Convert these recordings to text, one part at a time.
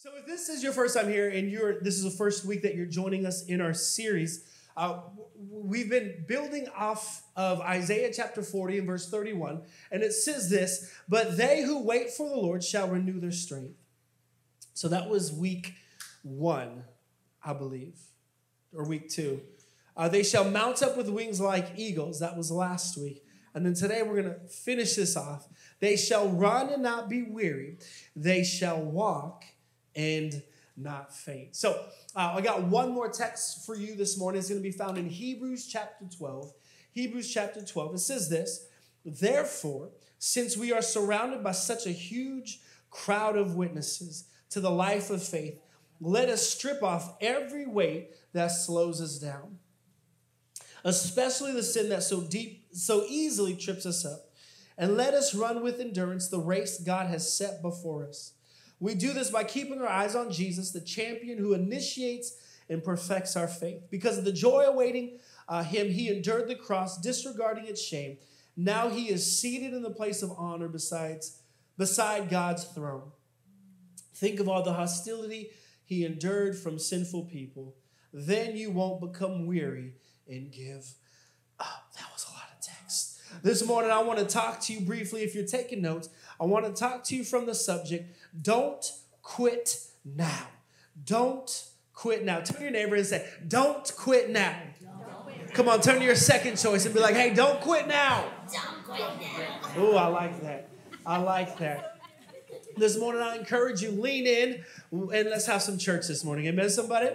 So if this is your first time here and you're this is the first week that you're joining us in our series, uh, we've been building off of Isaiah chapter 40 and verse 31, and it says this, but they who wait for the Lord shall renew their strength. So that was week one, I believe, or week two. Uh, they shall mount up with wings like eagles. That was last week. And then today we're going to finish this off. They shall run and not be weary. They shall walk and not faint. So uh, I got one more text for you this morning. It's going to be found in Hebrews chapter 12. Hebrews chapter 12. It says this Therefore, since we are surrounded by such a huge crowd of witnesses to the life of faith, let us strip off every weight that slows us down, especially the sin that so deep, so easily trips us up. And let us run with endurance the race God has set before us. We do this by keeping our eyes on Jesus, the champion who initiates and perfects our faith. Because of the joy awaiting uh, him, he endured the cross, disregarding its shame. Now he is seated in the place of honor besides, beside God's throne. Think of all the hostility he endured from sinful people. Then you won't become weary and give up. That was a lot of text. This morning, I want to talk to you briefly. If you're taking notes, I want to talk to you from the subject don't quit now. Don't quit now. Turn your neighbor and say, Don't quit now. Come on, turn to your second choice and be like, Hey, don't quit now. Don't quit now. Oh, I like that. I like that. This morning, I encourage you, lean in and let's have some church this morning. Amen, somebody?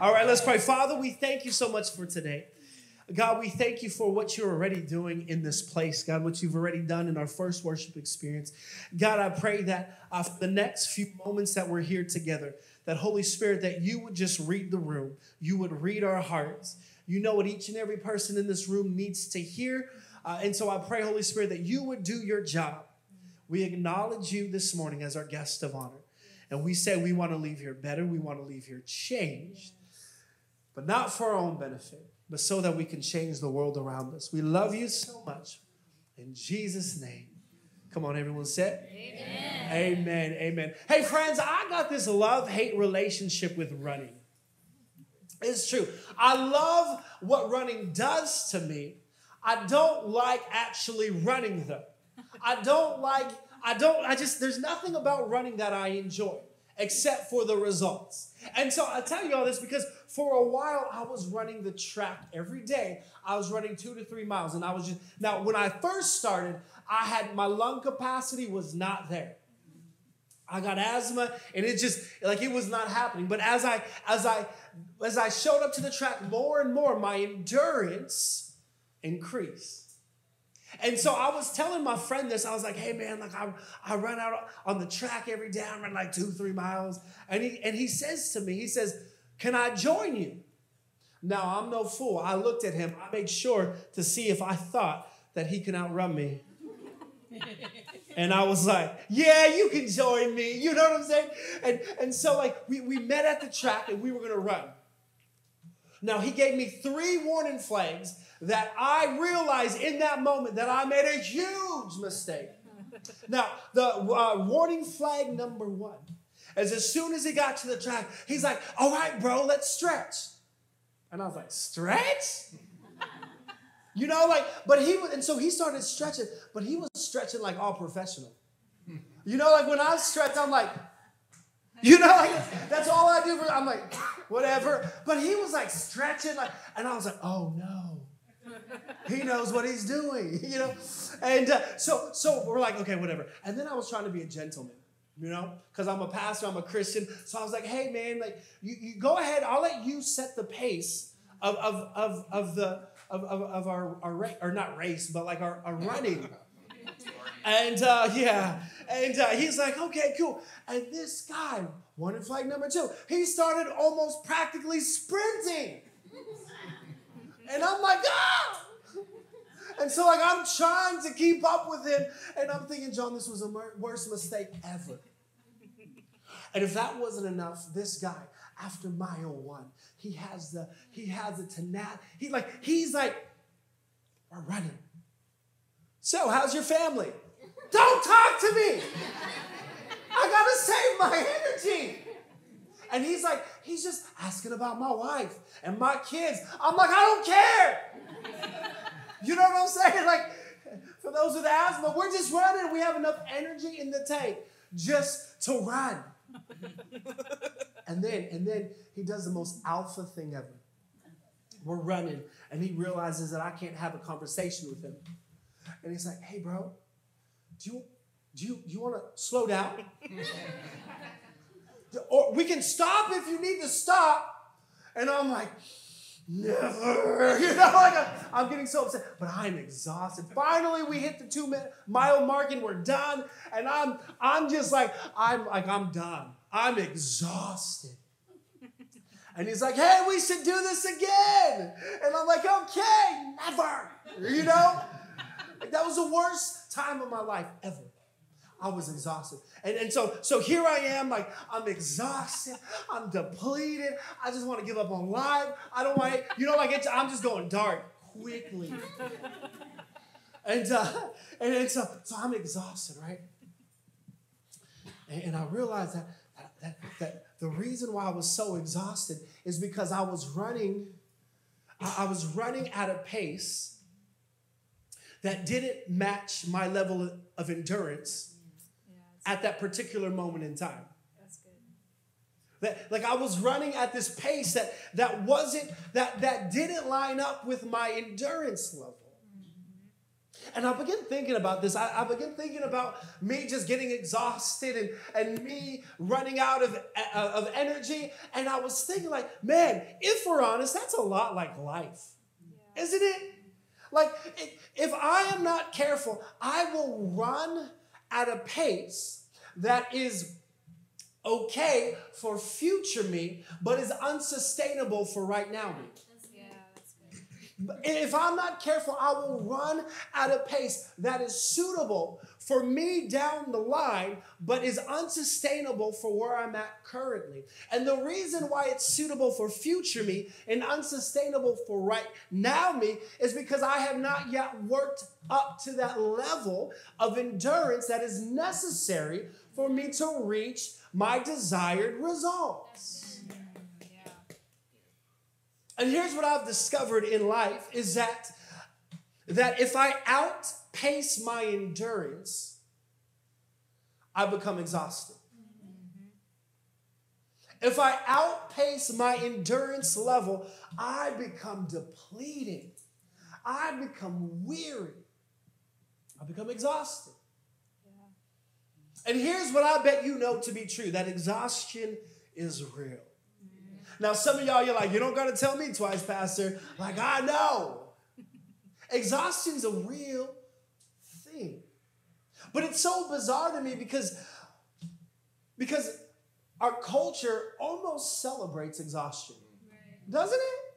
All right, let's pray. Father, we thank you so much for today. God, we thank you for what you're already doing in this place, God, what you've already done in our first worship experience. God, I pray that uh, for the next few moments that we're here together, that Holy Spirit, that you would just read the room, you would read our hearts. You know what each and every person in this room needs to hear. Uh, and so I pray, Holy Spirit, that you would do your job. We acknowledge you this morning as our guest of honor. And we say we want to leave here better, we want to leave here changed, but not for our own benefit but so that we can change the world around us. We love you so much. In Jesus' name. Come on, everyone say Amen. Amen. Amen. Hey, friends, I got this love hate relationship with running. It's true. I love what running does to me. I don't like actually running though. I don't like, I don't, I just, there's nothing about running that I enjoy except for the results. And so I tell you all this because for a while I was running the track every day. I was running two to three miles, and I was just now when I first started, I had my lung capacity was not there. I got asthma, and it just like it was not happening. But as I as I as I showed up to the track more and more, my endurance increased. And so I was telling my friend this. I was like, hey man, like I, I run out on the track every day. I run like two, three miles. And he and he says to me, he says, Can I join you? Now I'm no fool. I looked at him, I made sure to see if I thought that he can outrun me. and I was like, yeah, you can join me. You know what I'm saying? And, and so like we, we met at the track and we were gonna run. Now he gave me three warning flags that I realized in that moment that I made a huge mistake. Now, the uh, warning flag number one is as soon as he got to the track, he's like, All right, bro, let's stretch. And I was like, Stretch? You know, like, but he was, and so he started stretching, but he was stretching like all professional. You know, like when I stretch, I'm like, you know, like that's all I do. For, I'm like, whatever. But he was like stretching, like, and I was like, oh no. He knows what he's doing, you know? And uh, so, so we're like, okay, whatever. And then I was trying to be a gentleman, you know? Because I'm a pastor, I'm a Christian. So I was like, hey, man, like, you, you go ahead, I'll let you set the pace of, of, of, of the, of, of, of our, our race, or not race, but like our, our running. and uh, yeah, and uh, he's like, okay, cool. And this guy, one in flight number two, he started almost practically sprinting. And I'm like, ah! And so, like, I'm trying to keep up with him. And I'm thinking, John, this was the worst mistake ever. And if that wasn't enough, this guy, after mile one, he has the, he has the tenacity. He like, he's like, we're running. So, how's your family? Don't talk to me. I gotta save my energy. And he's like, he's just asking about my wife and my kids. I'm like, I don't care. you know what I'm saying? Like, for those with asthma, we're just running. We have enough energy in the tank just to run. and then, and then he does the most alpha thing ever. We're running, and he realizes that I can't have a conversation with him. And he's like, hey, bro, do you do you, you want to slow down? or we can stop if you need to stop. And I'm like, never. You know, like I'm, I'm, getting so upset, but I'm exhausted. Finally, we hit the two mile mark and we're done. And I'm I'm just like I'm like I'm done. I'm exhausted. And he's like, hey, we should do this again. And I'm like, okay, never. You know? That was the worst time of my life ever. I was exhausted. And, and so, so here I am, like I'm exhausted, I'm depleted. I just want to give up on life. I don't want it, you know, like it's, I'm just going dark quickly. and uh, and, and so, so I'm exhausted, right? And, and I realized that, that, that the reason why I was so exhausted is because I was running, I was running at a pace that didn't match my level of endurance yeah, at that particular moment in time. That's good. That, like I was running at this pace that that wasn't that that didn't line up with my endurance level. And I began thinking about this. I, I began thinking about me just getting exhausted and, and me running out of, uh, of energy. And I was thinking, like, man, if we're honest, that's a lot like life, yeah. isn't it? Like, if I am not careful, I will run at a pace that is okay for future me, but is unsustainable for right now me. If I'm not careful, I will run at a pace that is suitable for me down the line, but is unsustainable for where I'm at currently. And the reason why it's suitable for future me and unsustainable for right now me is because I have not yet worked up to that level of endurance that is necessary for me to reach my desired results. And here's what I've discovered in life is that that if I outpace my endurance, I become exhausted. If I outpace my endurance level, I become depleted. I become weary. I become exhausted. And here's what I bet you know to be true that exhaustion is real. Now, some of y'all, you're like, you don't got to tell me twice, Pastor. Like, I know. Exhaustion's a real thing. But it's so bizarre to me because, because our culture almost celebrates exhaustion. Doesn't it?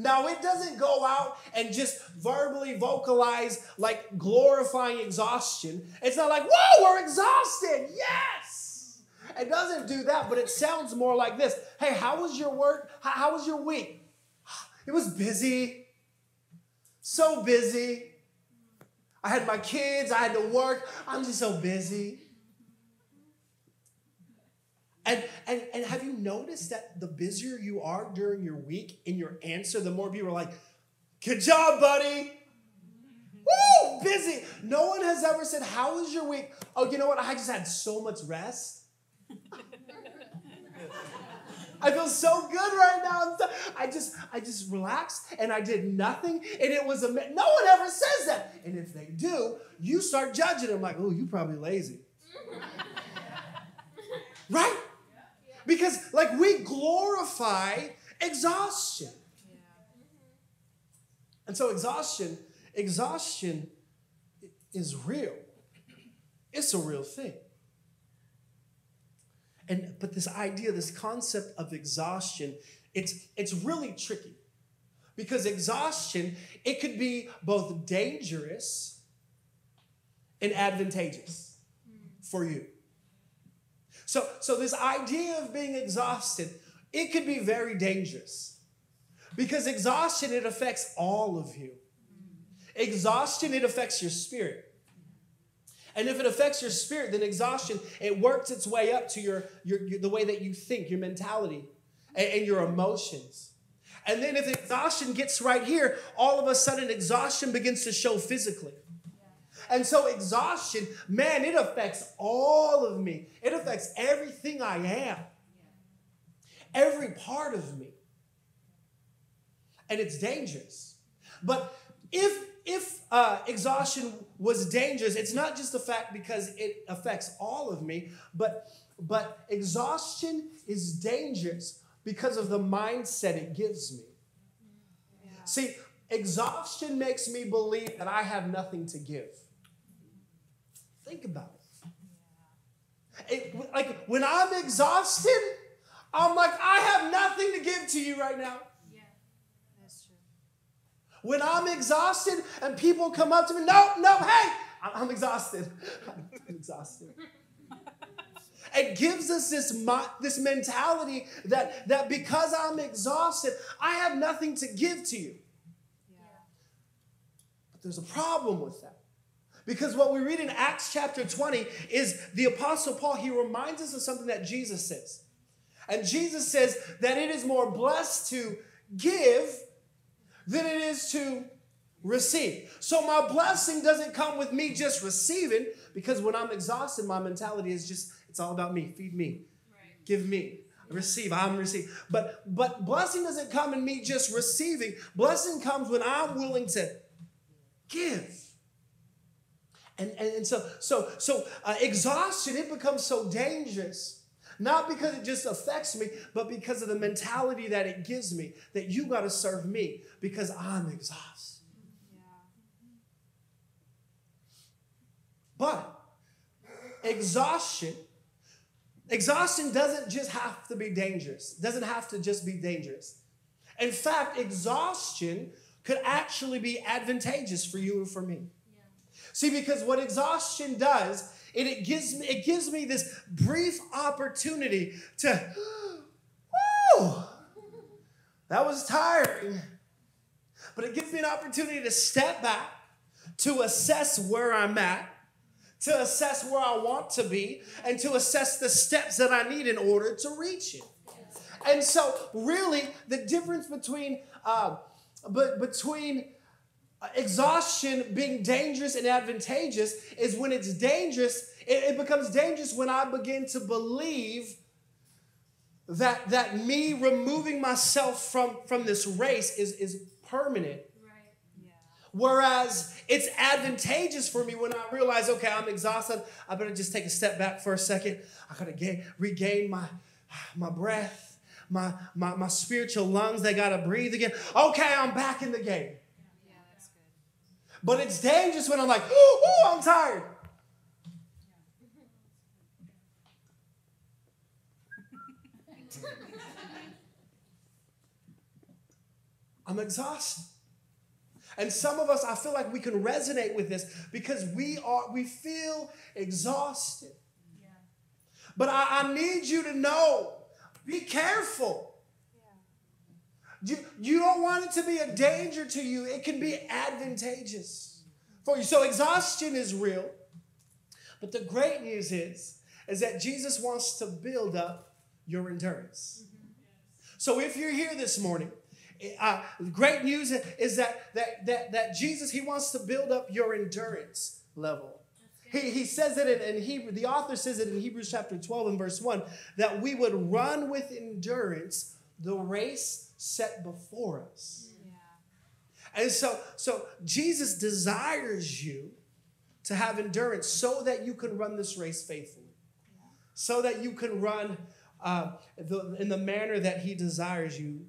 Now, it doesn't go out and just verbally vocalize like glorifying exhaustion. It's not like, whoa, we're exhausted. Yes. It doesn't do that, but it sounds more like this Hey, how was your work? How, how was your week? It was busy. So busy. I had my kids, I had to work. I'm just so busy. And, and, and have you noticed that the busier you are during your week in your answer, the more people are like, Good job, buddy. Woo, busy. No one has ever said, How was your week? Oh, you know what? I just had so much rest. I feel so good right now. I just, I just relaxed and I did nothing, and it was a. No one ever says that, and if they do, you start judging them like, "Oh, you probably lazy," right? Because like we glorify exhaustion, and so exhaustion, exhaustion is real. It's a real thing. And but this idea, this concept of exhaustion, it's it's really tricky. Because exhaustion, it could be both dangerous and advantageous for you. So, so this idea of being exhausted, it could be very dangerous. Because exhaustion, it affects all of you. Exhaustion, it affects your spirit. And if it affects your spirit, then exhaustion, it works its way up to your, your, your the way that you think, your mentality, and, and your emotions. And then if exhaustion gets right here, all of a sudden exhaustion begins to show physically. And so exhaustion, man, it affects all of me. It affects everything I am. Every part of me. And it's dangerous. But if if uh, exhaustion was dangerous, it's not just the fact because it affects all of me, but but exhaustion is dangerous because of the mindset it gives me. Yeah. See, exhaustion makes me believe that I have nothing to give. Think about it. it like when I'm exhausted, I'm like, I have nothing to give to you right now. When I'm exhausted and people come up to me, no, no, hey, I'm exhausted. I'm exhausted. It gives us this, this mentality that, that because I'm exhausted, I have nothing to give to you. Yeah. But there's a problem with that. Because what we read in Acts chapter 20 is the Apostle Paul, he reminds us of something that Jesus says. And Jesus says that it is more blessed to give than it is to receive. So my blessing doesn't come with me just receiving, because when I'm exhausted, my mentality is just, it's all about me. Feed me. Right. Give me. Receive. I'm receiving. But but blessing doesn't come in me just receiving. Blessing comes when I'm willing to give. And, and, and so so so uh, exhaustion it becomes so dangerous not because it just affects me, but because of the mentality that it gives me that you got to serve me because I'm exhausted. Yeah. But exhaustion exhaustion doesn't just have to be dangerous. Doesn't have to just be dangerous. In fact, exhaustion could actually be advantageous for you and for me. See, because what exhaustion does and it gives me, it gives me this brief opportunity to, whoo, that was tiring. But it gives me an opportunity to step back, to assess where I'm at, to assess where I want to be, and to assess the steps that I need in order to reach it. And so, really, the difference between uh, but between exhaustion being dangerous and advantageous is when it's dangerous, it, it, becomes dangerous when I begin to believe that, that me removing myself from, from this race is, is permanent. Right. Yeah. Whereas it's advantageous for me when I realize, okay, I'm exhausted. I better just take a step back for a second. I gotta gain, regain my, my breath, my, my, my spiritual lungs. They gotta breathe again. Okay, I'm back in the game. But it's dangerous when I'm like, "Ooh, I'm tired. I'm exhausted. And some of us, I feel like we can resonate with this because we are, we feel exhausted. Yeah. But I, I need you to know, be careful. You, you don't want it to be a danger to you, it can be advantageous for you. So exhaustion is real. But the great news is, is that Jesus wants to build up your endurance. So if you're here this morning, uh, great news is that, that, that, that Jesus, he wants to build up your endurance level. He, he says it in, in Hebrew, the author says it in Hebrews chapter 12 and verse 1, that we would run with endurance the race set before us. Yeah. And so, so Jesus desires you to have endurance so that you can run this race faithfully, yeah. so that you can run uh, the, in the manner that He desires you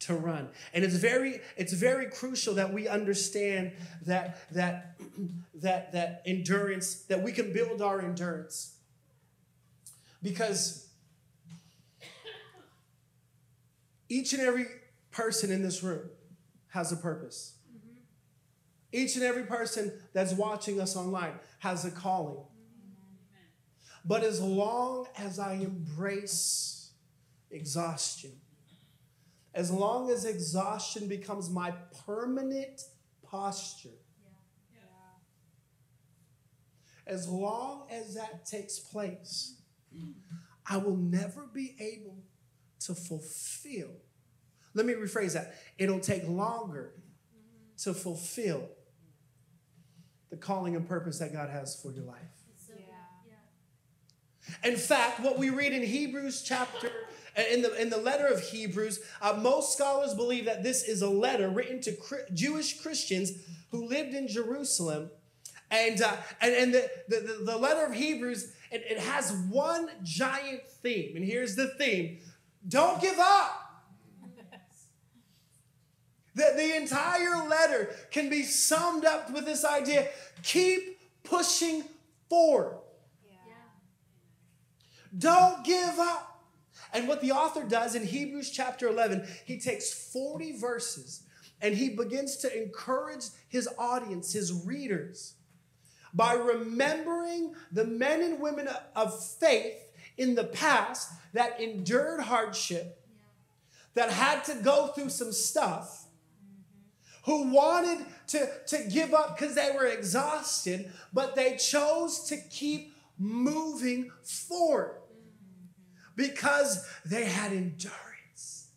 to run. And it's very, it's very crucial that we understand that that that that endurance that we can build our endurance because Each and every person in this room has a purpose. Mm-hmm. Each and every person that's watching us online has a calling. Mm-hmm. But as long as I embrace exhaustion, as long as exhaustion becomes my permanent posture, as long as that takes place, I will never be able to fulfill. Let me rephrase that. It'll take longer to fulfill the calling and purpose that God has for your life. In fact, what we read in Hebrews chapter, in the, in the letter of Hebrews, uh, most scholars believe that this is a letter written to Jewish Christians who lived in Jerusalem. And, uh, and, and the, the, the letter of Hebrews, it, it has one giant theme. And here's the theme don't give up. The, the entire letter can be summed up with this idea keep pushing forward. Don't give up. And what the author does in Hebrews chapter 11, he takes 40 verses and he begins to encourage his audience, his readers, by remembering the men and women of faith in the past that endured hardship, that had to go through some stuff, who wanted to, to give up because they were exhausted, but they chose to keep moving forward because they had endurance.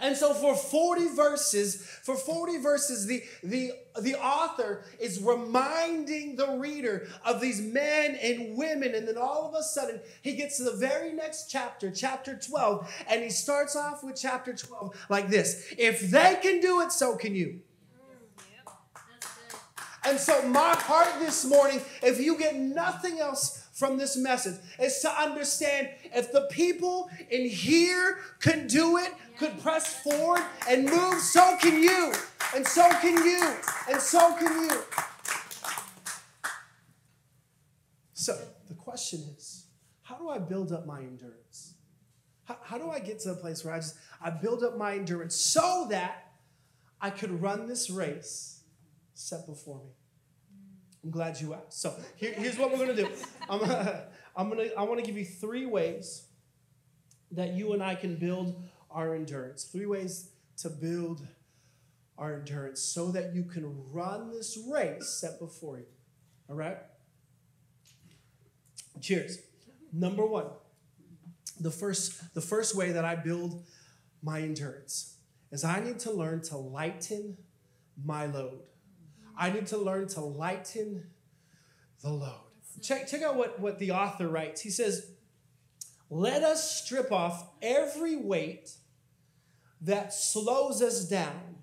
And so for 40 verses, for 40 verses, the, the, the author is reminding the reader of these men and women. And then all of a sudden, he gets to the very next chapter, chapter 12, and he starts off with chapter 12 like this If they can do it, so can you. And so, my heart this morning, if you get nothing else from this message is to understand if the people in here can do it, could press forward and move, so can you. And so can you. And so can you. So the question is how do I build up my endurance? How, how do I get to a place where I just I build up my endurance so that I could run this race set before me? I'm glad you asked. So here, here's what we're gonna do. I'm, gonna, I'm gonna I want to give you three ways that you and I can build our endurance. Three ways to build our endurance so that you can run this race set before you. All right? Cheers. Number one, the first, the first way that I build my endurance is I need to learn to lighten my load. I need to learn to lighten the load. Check, check out what, what the author writes. He says, Let us strip off every weight that slows us down,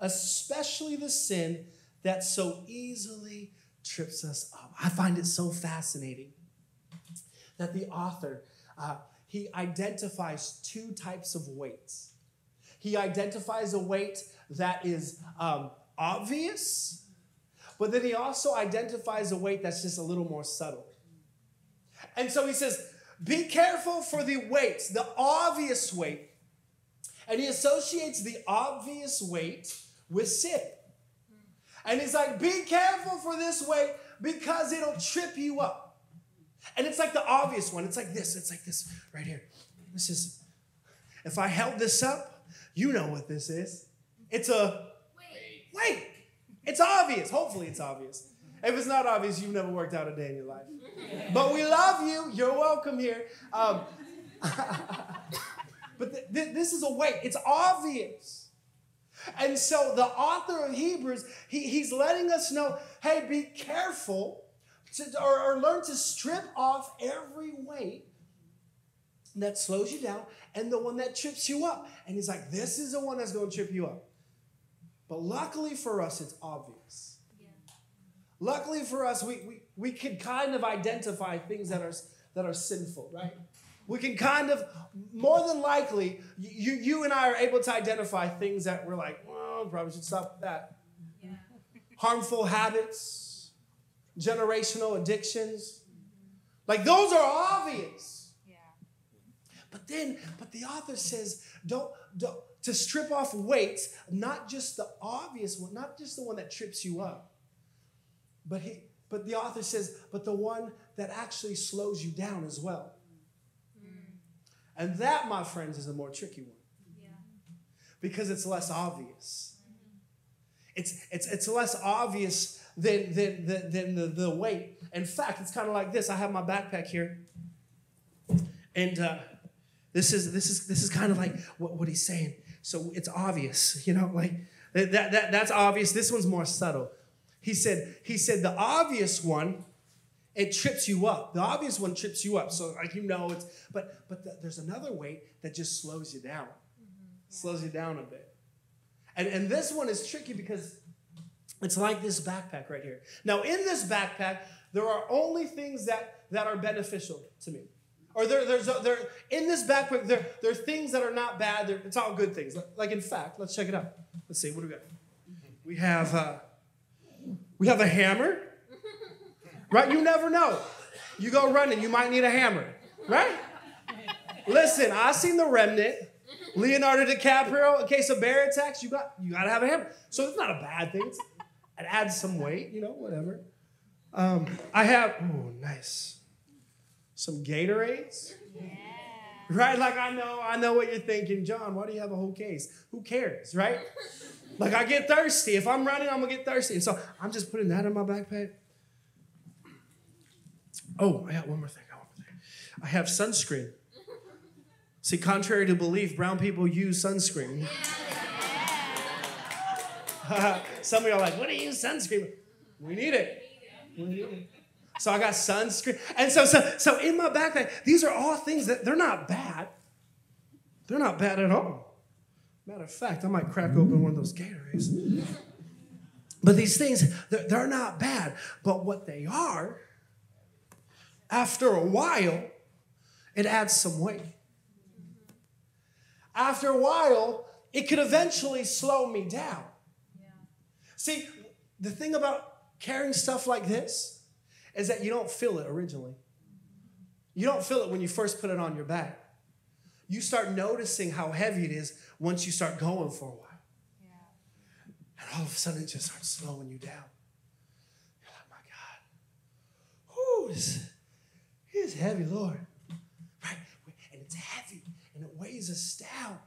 especially the sin that so easily trips us up. I find it so fascinating that the author uh, he identifies two types of weights. He identifies a weight that is um, obvious but then he also identifies a weight that's just a little more subtle. And so he says, be careful for the weights, the obvious weight. And he associates the obvious weight with sin. And he's like, be careful for this weight because it'll trip you up. And it's like the obvious one. It's like this. It's like this right here. This is, if I held this up, you know what this is. It's a weight. Weight. It's obvious. Hopefully, it's obvious. If it's not obvious, you've never worked out a day in your life. But we love you. You're welcome here. Um, but th- th- this is a weight. It's obvious. And so the author of Hebrews, he, he's letting us know hey, be careful to, or, or learn to strip off every weight that slows you down and the one that trips you up. And he's like, this is the one that's going to trip you up. But luckily for us, it's obvious. Yeah. Luckily for us, we, we, we can kind of identify things that are, that are sinful, right? We can kind of, more than likely, you, you and I are able to identify things that we're like, well, probably should stop that. Yeah. Harmful habits, generational addictions. Like those are obvious. Yeah. But then, but the author says, don't, don't to strip off weights, not just the obvious one, not just the one that trips you up, but he, but the author says, but the one that actually slows you down as well. Mm. And that, my friends, is a more tricky one. Yeah. Because it's less obvious. Mm-hmm. It's, it's, it's less obvious than, than, than, than the, the weight. In fact, it's kind of like this. I have my backpack here. And uh, this is this is this is kind of like what, what he's saying. So it's obvious, you know, like that, that, that's obvious. This one's more subtle. He said, he said the obvious one, it trips you up. The obvious one trips you up. So like you know it's but but the, there's another weight that just slows you down. Mm-hmm. Slows you down a bit. And and this one is tricky because it's like this backpack right here. Now in this backpack, there are only things that that are beneficial to me. Or there, there's a, there in this backpack, there, there are things that are not bad. There, it's all good things. Like in fact, let's check it out. Let's see. What do we got? We have uh, we have a hammer. Right? You never know. You go running, you might need a hammer. Right? Listen, I seen the Revenant. Leonardo DiCaprio, in case of bear attacks, you got you got to have a hammer. So it's not a bad thing. It's, It adds some weight, you know, whatever. Um, I have oh nice some Gatorades. Yeah. Right? Like I know, I know what you're thinking, John. Why do you have a whole case? Who cares, right? like I get thirsty. If I'm running, I'm gonna get thirsty. And so I'm just putting that in my backpack. Oh, I got one more thing. I, one more thing. I have sunscreen. See, contrary to belief, brown people use sunscreen. Some of you are like, what do you use sunscreen? We need it. We need it. So I got sunscreen. And so, so, so in my backpack, these are all things that they're not bad. They're not bad at all. Matter of fact, I might crack open one of those Gatorades. But these things, they're, they're not bad. But what they are, after a while, it adds some weight. After a while, it could eventually slow me down. Yeah. See, the thing about carrying stuff like this is that you don't feel it originally. You don't feel it when you first put it on your back. You start noticing how heavy it is once you start going for a while. Yeah. And all of a sudden it just starts slowing you down. You're like, my God. Whoo, this, is heavy, Lord. Right? And it's heavy and it weighs us down.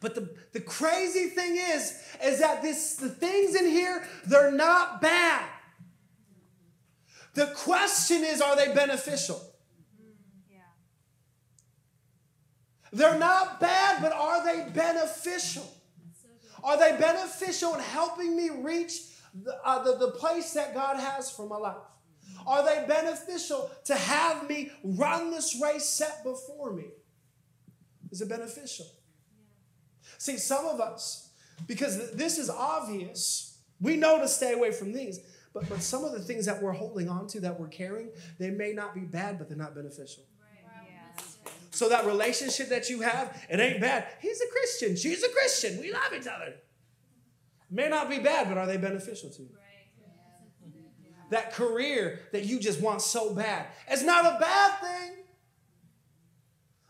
But the, the crazy thing is, is that this the things in here, they're not bad. The question is, are they beneficial? They're not bad, but are they beneficial? Are they beneficial in helping me reach the, uh, the, the place that God has for my life? Are they beneficial to have me run this race set before me? Is it beneficial? See, some of us, because this is obvious, we know to stay away from these. But, but some of the things that we're holding on to, that we're carrying, they may not be bad, but they're not beneficial. So that relationship that you have, it ain't bad. He's a Christian. She's a Christian. We love each other. May not be bad, but are they beneficial to you? That career that you just want so bad. It's not a bad thing.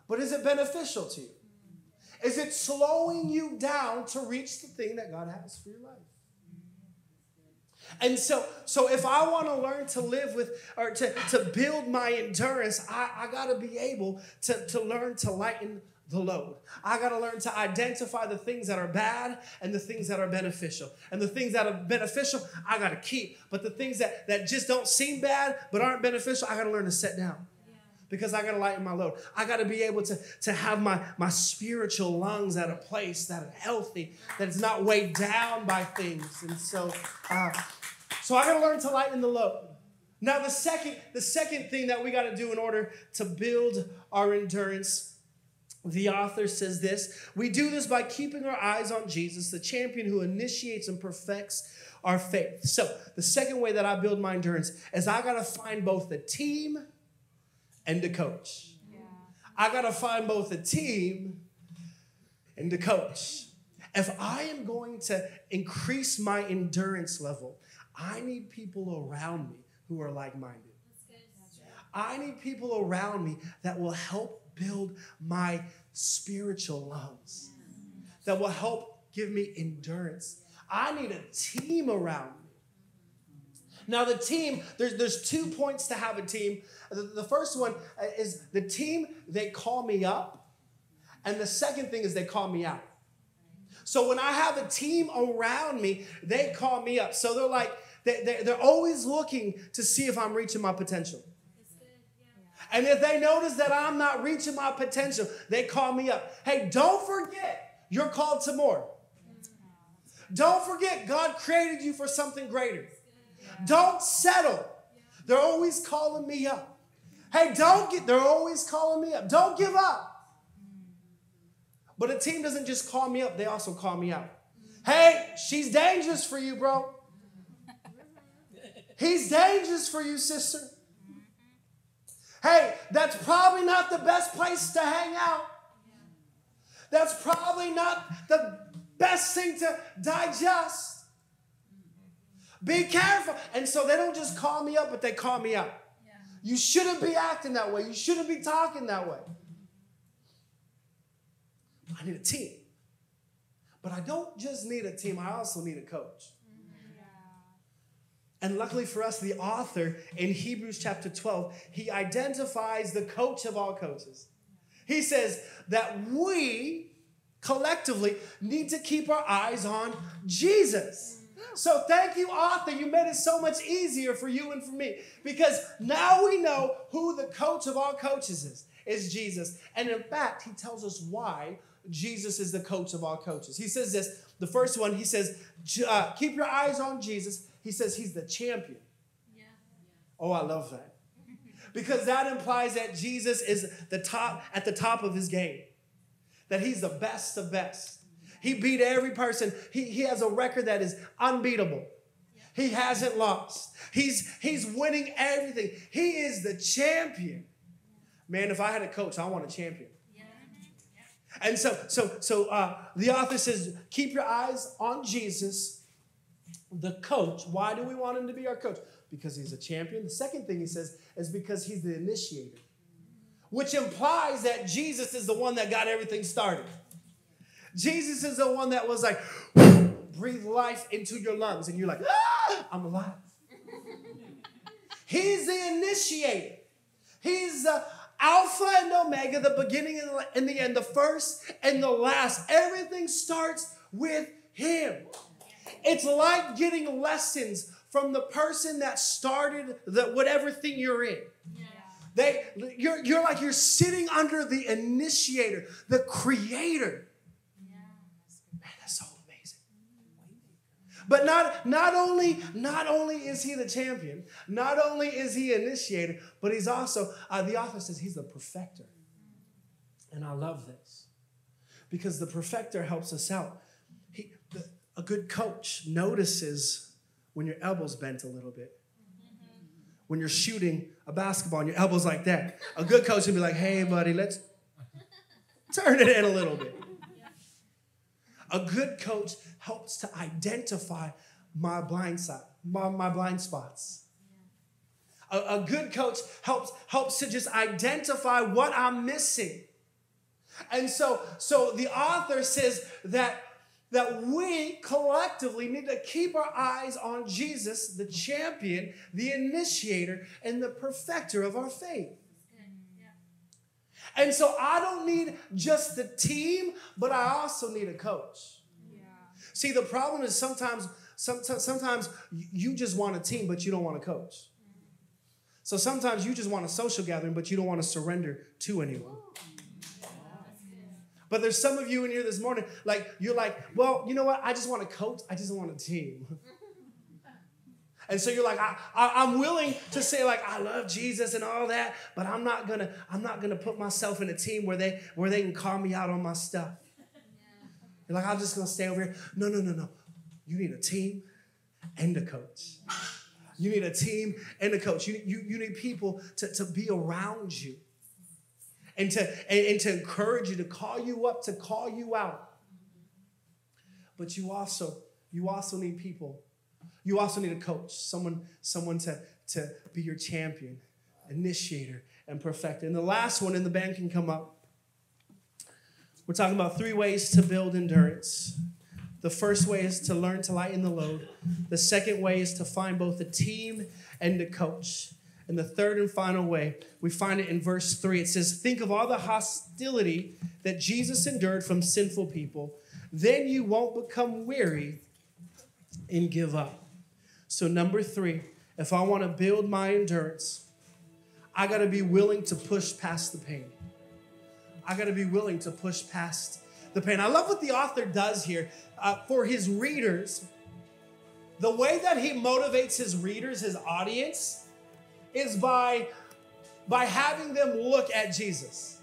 But is it beneficial to you? Is it slowing you down to reach the thing that God has for your life? And so, so if I want to learn to live with or to, to build my endurance, I, I got to be able to, to learn to lighten the load. I got to learn to identify the things that are bad and the things that are beneficial. And the things that are beneficial, I got to keep. But the things that, that just don't seem bad but aren't beneficial, I got to learn to set down because I got to lighten my load. I got to be able to, to have my, my spiritual lungs at a place that are healthy, that is not weighed down by things. And so, uh, so I got to learn to lighten the load. Now, the second, the second thing that we got to do in order to build our endurance, the author says this we do this by keeping our eyes on Jesus, the champion who initiates and perfects our faith. So, the second way that I build my endurance is I got to find both the team and the coach. Yeah. I got to find both the team and the coach. If I am going to increase my endurance level, I need people around me who are like minded. I need people around me that will help build my spiritual lungs, that will help give me endurance. I need a team around me. Now, the team, there's, there's two points to have a team. The, the first one uh, is the team, they call me up. And the second thing is they call me out. So when I have a team around me, they call me up. So they're like, they, they're always looking to see if I'm reaching my potential. And if they notice that I'm not reaching my potential, they call me up. Hey, don't forget, you're called to more. Don't forget, God created you for something greater. Don't settle. They're always calling me up. Hey, don't get, they're always calling me up. Don't give up. But a team doesn't just call me up, they also call me out. Hey, she's dangerous for you, bro. He's dangerous for you, sister. Hey, that's probably not the best place to hang out. That's probably not the best thing to digest. Be careful. And so they don't just call me up, but they call me out. You shouldn't be acting that way. You shouldn't be talking that way. I need a team. But I don't just need a team, I also need a coach. And luckily for us, the author in Hebrews chapter 12, he identifies the coach of all coaches. He says that we collectively need to keep our eyes on Jesus. So thank you, author. You made it so much easier for you and for me because now we know who the coach of all coaches is, is Jesus. And in fact, he tells us why Jesus is the coach of all coaches. He says this the first one, he says, uh, keep your eyes on Jesus he says he's the champion. Yeah. Oh, I love that. Because that implies that Jesus is the top at the top of his game. That he's the best of best. He beat every person. He, he has a record that is unbeatable. He hasn't lost. He's he's winning everything. He is the champion. Man, if I had a coach, I want a champion. And so, so, so uh, the author says, keep your eyes on Jesus the coach. Why do we want him to be our coach? Because he's a champion. The second thing he says is because he's the initiator, which implies that Jesus is the one that got everything started. Jesus is the one that was like, breathe life into your lungs, and you're like, ah, I'm alive. He's the initiator. He's the Alpha and Omega, the beginning and the end, the first and the last. Everything starts with Him. It's like getting lessons from the person that started the whatever thing you're in. Yeah. They, you're, you're like you're sitting under the initiator, the creator. Man, that's so amazing. But not, not only not only is he the champion, not only is he initiator, but he's also uh, the author says he's the perfecter, and I love this because the perfecter helps us out. A good coach notices when your elbow's bent a little bit. When you're shooting a basketball and your elbow's like that, a good coach would be like, hey, buddy, let's turn it in a little bit. A good coach helps to identify my blind side, my, my blind spots. A, a good coach helps helps to just identify what I'm missing. And so, so the author says that that we collectively need to keep our eyes on Jesus, the champion, the initiator, and the perfecter of our faith. And so I don't need just the team, but I also need a coach. Yeah. See, the problem is sometimes, sometimes, sometimes you just want a team, but you don't want a coach. Mm. So sometimes you just want a social gathering, but you don't want to surrender to anyone. But there's some of you in here this morning, like, you're like, well, you know what? I just want a coach. I just want a team. And so you're like, I, I, am willing to say, like, I love Jesus and all that, but I'm not gonna, I'm not gonna put myself in a team where they where they can call me out on my stuff. You're like, I'm just gonna stay over here. No, no, no, no. You need a team and a coach. You need a team and a coach. You, you, you need people to, to be around you and to, and, and to encourage you, to call you up, to call you out. But you also, you also need people. You also need a coach, someone, someone to, to be your champion, initiator, and perfecter. And the last one in the band can come up. We're talking about three ways to build endurance. The first way is to learn to lighten the load. The second way is to find both a team and a coach. And the third and final way, we find it in verse 3. It says, Think of all the hostility that Jesus endured from sinful people, then you won't become weary and give up. So, number three, if I want to build my endurance, I got to be willing to push past the pain. I got to be willing to push past the pain. I love what the author does here uh, for his readers. The way that he motivates his readers, his audience, is by, by having them look at Jesus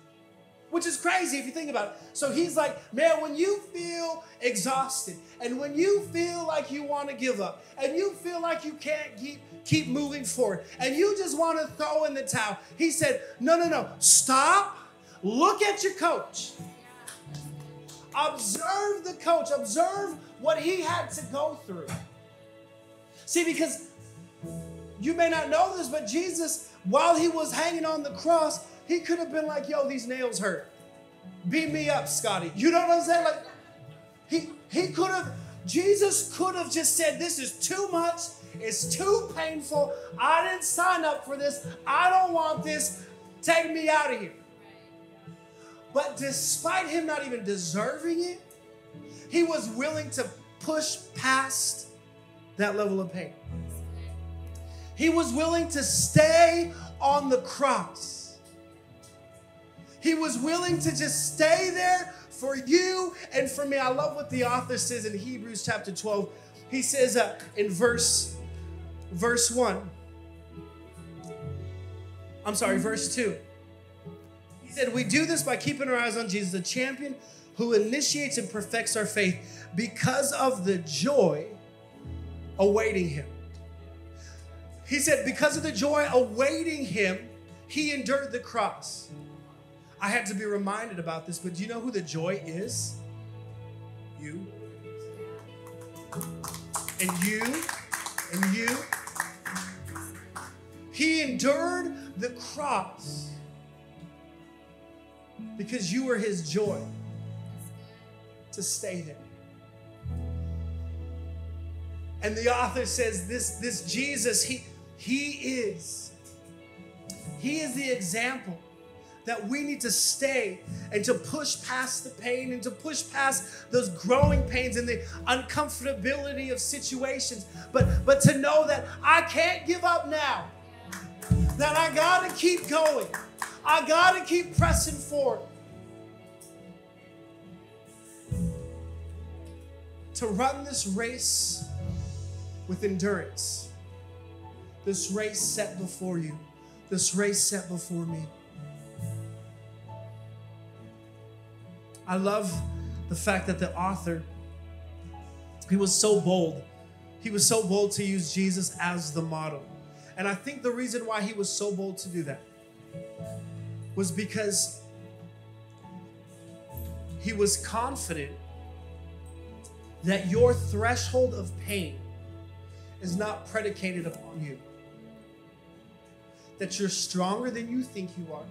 which is crazy if you think about it. So he's like, man, when you feel exhausted and when you feel like you want to give up and you feel like you can't keep keep moving forward and you just want to throw in the towel, he said, no, no, no, stop, look at your coach. Observe the coach, observe what he had to go through. See, because you may not know this, but Jesus, while he was hanging on the cross, he could have been like, yo, these nails hurt. Beat me up, Scotty. You know what I'm saying? Like, he he could have, Jesus could have just said, This is too much, it's too painful. I didn't sign up for this. I don't want this. Take me out of here. But despite him not even deserving it, he was willing to push past that level of pain. He was willing to stay on the cross he was willing to just stay there for you and for me. I love what the author says in Hebrews chapter 12. He says uh, in verse verse 1. I'm sorry, verse 2. He said, We do this by keeping our eyes on Jesus, the champion who initiates and perfects our faith because of the joy awaiting him. He said, Because of the joy awaiting him, he endured the cross. I had to be reminded about this, but do you know who the joy is? You. And you. And you. He endured the cross because you were his joy to stay there. And the author says this, this Jesus, he, he is. He is the example that we need to stay and to push past the pain and to push past those growing pains and the uncomfortability of situations. But but to know that I can't give up now. That I got to keep going. I got to keep pressing forward. To run this race with endurance. This race set before you. This race set before me. I love the fact that the author, he was so bold. He was so bold to use Jesus as the model. And I think the reason why he was so bold to do that was because he was confident that your threshold of pain is not predicated upon you. That you're stronger than you think you are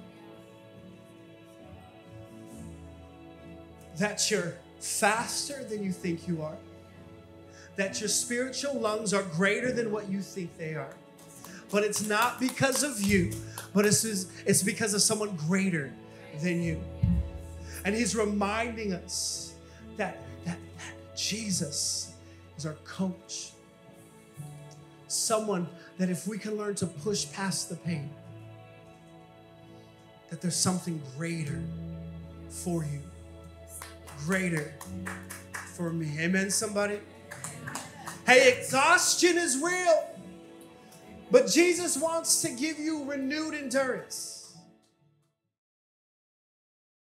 that you're faster than you think you are, that your spiritual lungs are greater than what you think they are. But it's not because of you, but it's, it's because of someone greater than you. And he's reminding us that, that, that Jesus is our coach. Someone that if we can learn to push past the pain, that there's something greater for you greater for me. Amen, somebody? Hey, exhaustion is real, but Jesus wants to give you renewed endurance.